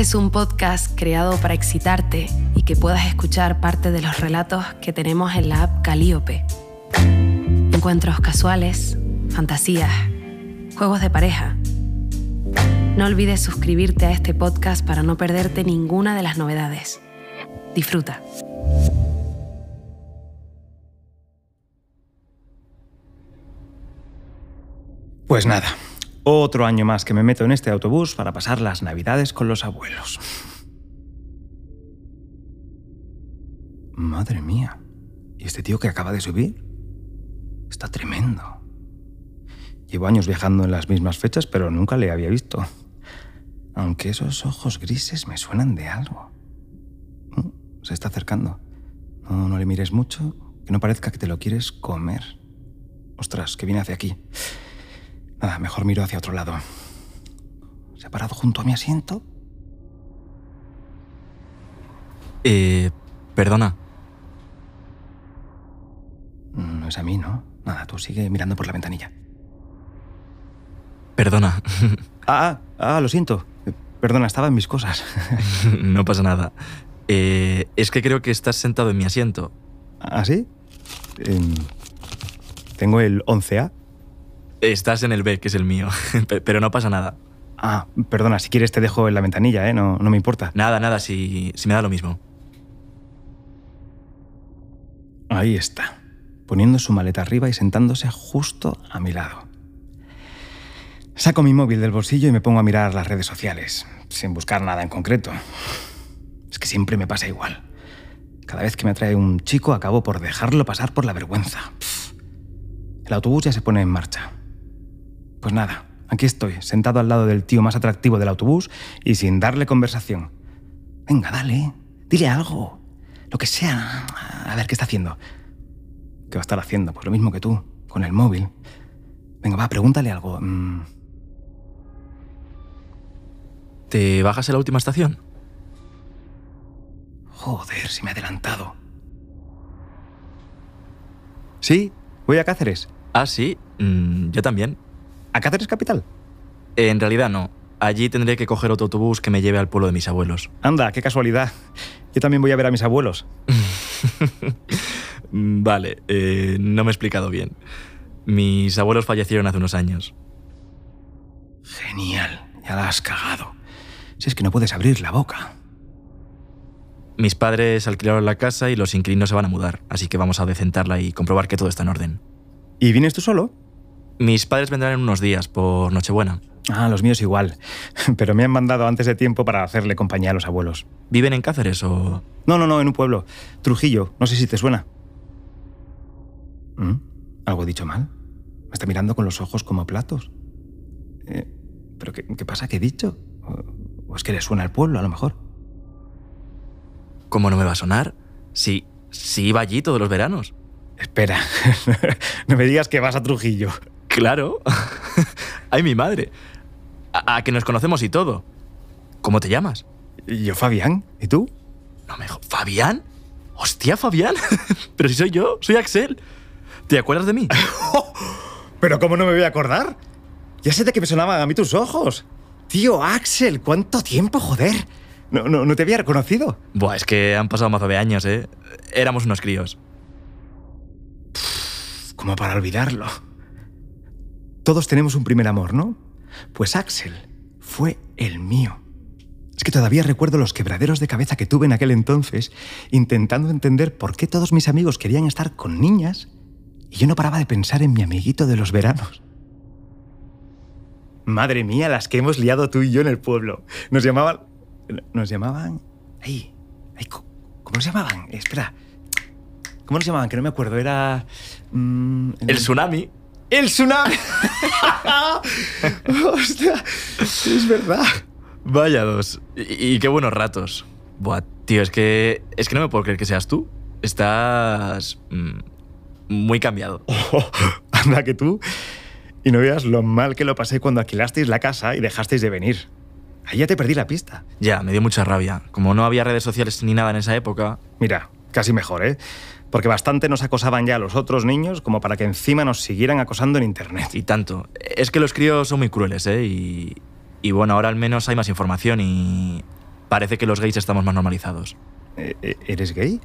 Este es un podcast creado para excitarte y que puedas escuchar parte de los relatos que tenemos en la app Calíope. Encuentros casuales, fantasías, juegos de pareja. No olvides suscribirte a este podcast para no perderte ninguna de las novedades. Disfruta. Pues nada, otro año más que me meto en este autobús para pasar las navidades con los abuelos. Madre mía, ¿y este tío que acaba de subir? Está tremendo. Llevo años viajando en las mismas fechas, pero nunca le había visto. Aunque esos ojos grises me suenan de algo. Mm, se está acercando. No, le mires mucho, que no parezca que te lo quieres comer. Ostras, que viene hacia aquí. Nada, mejor miro hacia otro lado. ¿Se ha parado junto a mi asiento? Eh, perdona. No es a mí, ¿no? Nada, tú sigue mirando por la ventanilla. Perdona. Ah, ah, lo siento. Perdona, estaba en mis cosas. no pasa nada. Eh, es que creo que estás sentado en mi asiento. ¿Ah, sí? Em, tengo el 11A. Estás en el B, que es el mío. Pero no pasa nada. Ah, perdona, si quieres te dejo en la ventanilla, ¿eh? No, no me importa. Nada, nada, si, si me da lo mismo. Ahí está, poniendo su maleta arriba y sentándose justo a mi lado. Saco mi móvil del bolsillo y me pongo a mirar las redes sociales, sin buscar nada en concreto. Es que siempre me pasa igual. Cada vez que me atrae un chico acabo por dejarlo pasar por la vergüenza. El autobús ya se pone en marcha. Pues nada, aquí estoy, sentado al lado del tío más atractivo del autobús y sin darle conversación. Venga, dale, dile algo. Lo que sea. A ver, ¿qué está haciendo? ¿Qué va a estar haciendo? Pues lo mismo que tú, con el móvil. Venga, va, pregúntale algo. Mm. ¿Te bajas en la última estación? Joder, si me he adelantado. Sí, voy a Cáceres. Ah, sí, mm, yo también. ¿A Cáceres Capital? En realidad no. Allí tendré que coger otro autobús que me lleve al pueblo de mis abuelos. Anda, qué casualidad. Yo también voy a ver a mis abuelos. vale, eh, no me he explicado bien. Mis abuelos fallecieron hace unos años. Genial, ya la has cagado. Si es que no puedes abrir la boca. Mis padres alquilaron la casa y los inquilinos se van a mudar, así que vamos a decentarla y comprobar que todo está en orden. ¿Y vienes tú solo? Mis padres vendrán en unos días, por Nochebuena. Ah, los míos igual. Pero me han mandado antes de tiempo para hacerle compañía a los abuelos. ¿Viven en Cáceres o...? No, no, no, en un pueblo. Trujillo. No sé si te suena. ¿Mm? ¿Algo he dicho mal? Me está mirando con los ojos como platos. Eh, ¿Pero qué, pasa? ¿Qué he dicho? ¿O, es que le suena al pueblo, a lo mejor? ¿Cómo no me va a sonar? Si, si iba allí todos los veranos. Espera, no me digas que vas a Trujillo. Claro. Ay, mi madre. A, que nos conocemos y todo. ¿Cómo te llamas? Yo, Fabián. ¿Y tú? No me ¿Fabián? Hostia, Fabián. Pero si soy yo, soy Axel. ¿Te acuerdas de mí? ¿Pero cómo no me voy a acordar? Ya sé de que me sonaban a mí tus ojos. Tío, Axel, ¿cuánto tiempo, joder? No, no, no te había reconocido. Buah, es que han pasado mazo de años, ¿eh? Éramos unos críos. ¿Cómo para olvidarlo? Todos tenemos un primer amor, ¿no? Pues Axel fue el mío. Es que todavía recuerdo los quebraderos de cabeza que tuve en aquel entonces, intentando entender por qué todos mis amigos querían estar con niñas y yo no paraba de pensar en mi amiguito de los veranos. Madre mía, las que hemos liado tú y yo en el pueblo. Nos llamaban... Nos llamaban... Ay, ¿Cómo se llamaban? Espera. ¿Cómo nos llamaban? Que no me acuerdo. Era... Mm, el tsunami. ¡El tsunami! ¡Hostia! Es verdad. Vaya dos. Y, qué buenos ratos. Buah, tío, es que. Es que no me puedo creer que seas tú. Estás. Mm, muy cambiado. anda que tú. Y no veas lo mal que lo pasé cuando alquilasteis la casa y dejasteis de venir. Ahí ya te perdí la pista. Ya, me dio mucha rabia. Como no había redes sociales ni nada en esa época. Mira, casi mejor, ¿eh? Porque bastante nos acosaban ya los otros niños como para que encima nos siguieran acosando en Internet. Y tanto. Es que los críos son muy crueles, ¿eh? Y, y bueno, ahora al menos hay más información y... Parece que los gays estamos más normalizados. Eh, eh, ¿Eres gay?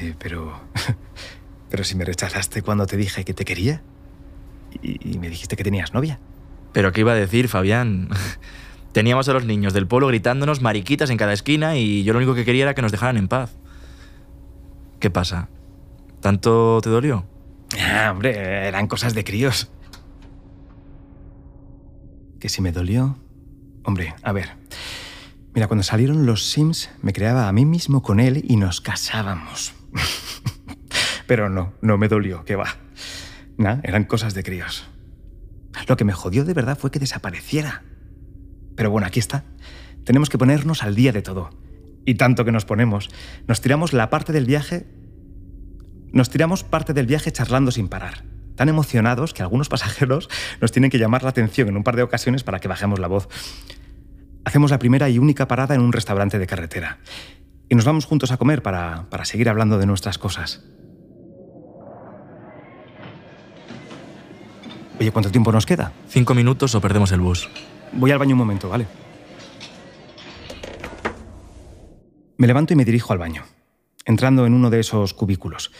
Eh, pero... pero si me rechazaste cuando te dije que te quería. Y, y me dijiste que tenías novia. Pero ¿qué iba a decir, Fabián? Teníamos a los niños del pueblo gritándonos mariquitas en cada esquina y yo lo único que quería era que nos dejaran en paz. ¿Qué pasa? ¿Tanto te dolió? Ah, hombre, eran cosas de críos. Que si me dolió... Hombre, a ver. Mira, cuando salieron los Sims, me creaba a mí mismo con él y nos casábamos. Pero no, no me dolió, que va. Nah, eran cosas de críos. Lo que me jodió de verdad fue que desapareciera. Pero bueno, aquí está. Tenemos que ponernos al día de todo. Y tanto que nos ponemos. Nos tiramos la parte del viaje. Nos tiramos parte del viaje charlando sin parar. Tan emocionados que algunos pasajeros nos tienen que llamar la atención en un par de ocasiones para que bajemos la voz. Hacemos la primera y única parada en un restaurante de carretera. Y nos vamos juntos a comer para, para seguir hablando de nuestras cosas. Oye, ¿cuánto tiempo nos queda? Cinco minutos o perdemos el bus. Voy al baño un momento, ¿vale? Me levanto y me dirijo al baño, entrando en uno de esos cubículos.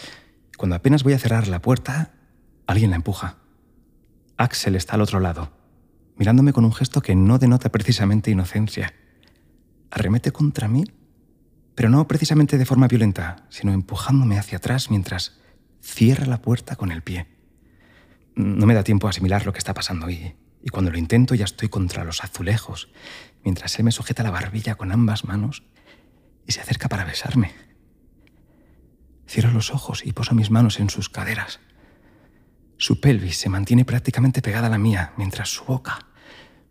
Cuando apenas voy a cerrar la puerta, alguien la empuja. Axel está al otro lado, mirándome con un gesto que no denota precisamente inocencia. Arremete contra mí, pero no precisamente de forma violenta, sino empujándome hacia atrás mientras cierra la puerta con el pie. No me da tiempo a asimilar lo que está pasando y, y cuando lo intento ya estoy contra los azulejos, mientras él me sujeta la barbilla con ambas manos y se acerca para besarme. Cierro los ojos y poso mis manos en sus caderas. Su pelvis se mantiene prácticamente pegada a la mía, mientras su boca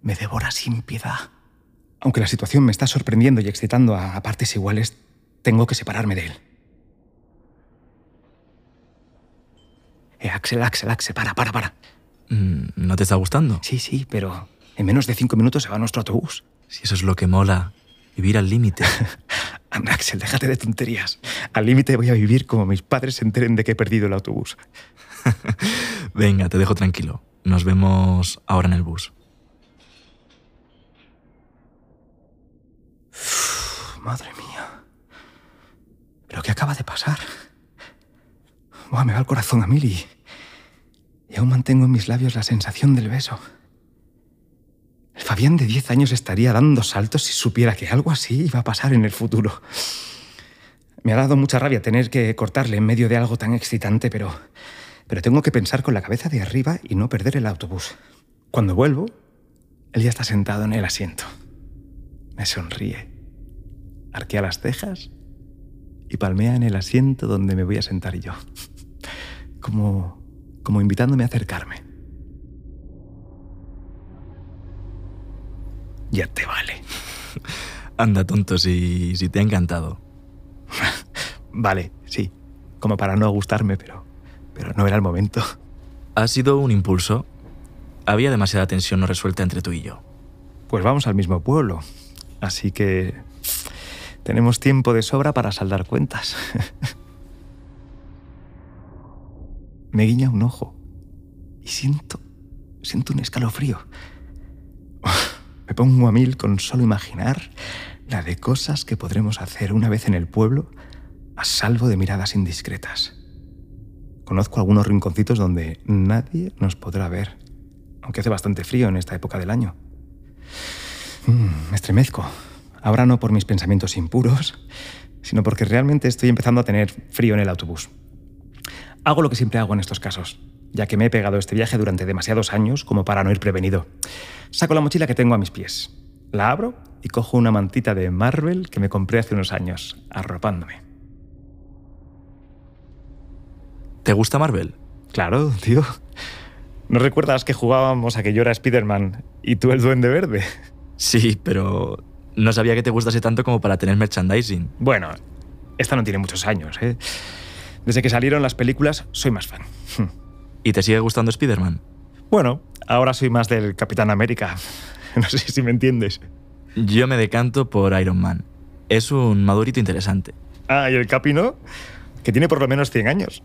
me devora sin piedad. Aunque la situación me está sorprendiendo y excitando a, partes iguales, tengo que separarme de él. Eh, Axel, Axel, Axel, para, para, para. Mm, ¿No te está gustando? Sí, sí, pero en menos de cinco minutos se va nuestro autobús. Si eso es lo que mola, vivir al límite. Axel, déjate de tonterías. Al límite voy a vivir como mis padres se enteren de que he perdido el autobús. Venga, te dejo tranquilo. Nos vemos ahora en el bus. Uf, madre mía. ¿Pero qué acaba de pasar? Buah, me va el corazón a mil y, y aún mantengo en mis labios la sensación del beso. Fabián de 10 años estaría dando saltos si supiera que algo así iba a pasar en el futuro. Me ha dado mucha rabia tener que cortarle en medio de algo tan excitante, pero, pero tengo que pensar con la cabeza de arriba y no perder el autobús. Cuando vuelvo, él ya está sentado en el asiento. Me sonríe, arquea las cejas y palmea en el asiento donde me voy a sentar yo. Como, como invitándome a acercarme. Ya te vale. Anda, tonto, si, si te ha encantado. Vale, sí. Como para no gustarme, pero, pero no era el momento. Ha sido un impulso. Había demasiada tensión no resuelta entre tú y yo. Pues vamos al mismo pueblo. Así que tenemos tiempo de sobra para saldar cuentas. Me guiña un ojo y siento, siento un escalofrío. Me pongo a mil con solo imaginar la de cosas que podremos hacer una vez en el pueblo a salvo de miradas indiscretas. Conozco algunos rinconcitos donde nadie nos podrá ver, aunque hace bastante frío en esta época del año. Mm, me estremezco. Ahora no por mis pensamientos impuros, sino porque realmente estoy empezando a tener frío en el autobús. Hago lo que siempre hago en estos casos, ya que me he pegado este viaje durante demasiados años como para no ir prevenido. Saco la mochila que tengo a mis pies, la abro y cojo una mantita de Marvel que me compré hace unos años, arropándome. ¿Te gusta Marvel? Claro, tío. ¿No recuerdas que jugábamos a que yo era Spider-Man y tú el Duende Verde? Sí, pero no sabía que te gustase tanto como para tener merchandising. Bueno, esta no tiene muchos años, ¿eh? Desde que salieron las películas, soy más fan. ¿Y te sigue gustando Spider-Man? Bueno, ahora soy más del Capitán América. No sé si me entiendes. Yo me decanto por Iron Man. Es un madurito interesante. Ah, y el Capi no, que tiene por lo menos 100 años.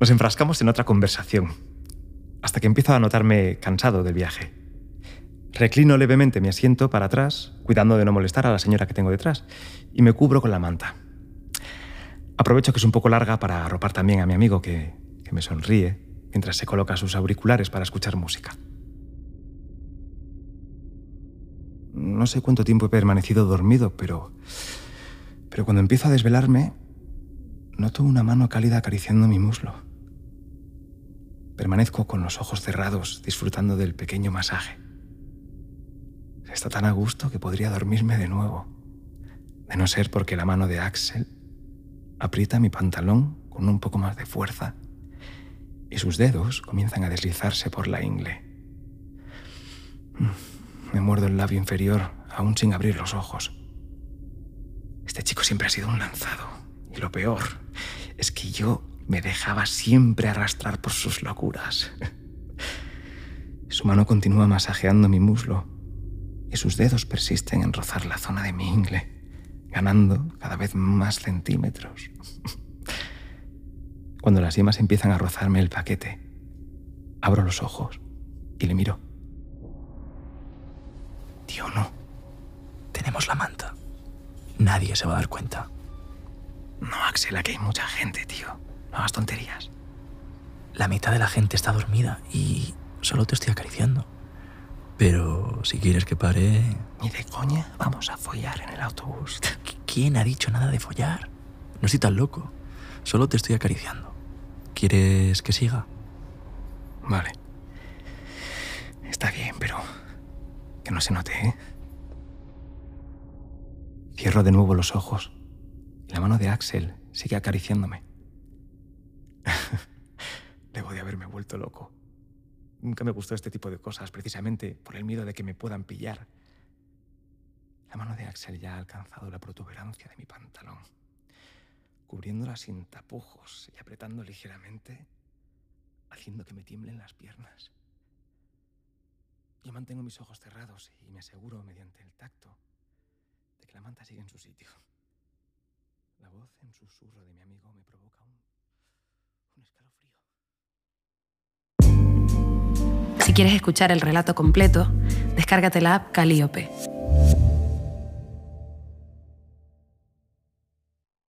Nos enfrascamos en otra conversación, hasta que empiezo a notarme cansado del viaje. Reclino levemente mi asiento para atrás, cuidando de no molestar a la señora que tengo detrás, y me cubro con la manta. Aprovecho que es un poco larga para arropar también a mi amigo que, que me sonríe mientras se coloca sus auriculares para escuchar música. No sé cuánto tiempo he permanecido dormido, pero. Pero cuando empiezo a desvelarme, noto una mano cálida acariciando mi muslo. Permanezco con los ojos cerrados, disfrutando del pequeño masaje. Está tan a gusto que podría dormirme de nuevo, de no ser porque la mano de Axel aprieta mi pantalón con un poco más de fuerza y sus dedos comienzan a deslizarse por la ingle. Me muerdo el labio inferior, aún sin abrir los ojos. Este chico siempre ha sido un lanzado. Y lo peor es que yo me dejaba siempre arrastrar por sus locuras. Su mano continúa masajeando mi muslo y sus dedos persisten en rozar la zona de mi ingle, ganando cada vez más centímetros. Cuando las yemas empiezan a rozarme el paquete, abro los ojos y le miro. Tío, no. Tenemos la manta. Nadie se va a dar cuenta. No, Axel, aquí hay mucha gente, tío. No hagas tonterías. La mitad de la gente está dormida y solo te estoy acariciando. Pero si quieres que pare... Ni de coña vamos a follar en el autobús. ¿Quién ha dicho nada de follar? No estoy tan loco. Solo te estoy acariciando. ¿Quieres que siga? Vale. Está bien, pero que no se note, ¿eh? Cierro de nuevo los ojos y la mano de Axel sigue acariciándome. Debo de haberme vuelto loco. Nunca me gustó este tipo de cosas, precisamente por el miedo de que me puedan pillar. La mano de Axel ya ha alcanzado la protuberancia de mi pantalón, cubriéndola sin tapujos y apretando ligeramente, haciendo que me tiemblen las piernas. Yo mantengo mis ojos cerrados y me aseguro mediante el tacto de que la manta sigue en su sitio. La voz en susurro de mi amigo me provoca un, un escalofrío. Si quieres escuchar el relato completo, descárgate la app Calíope.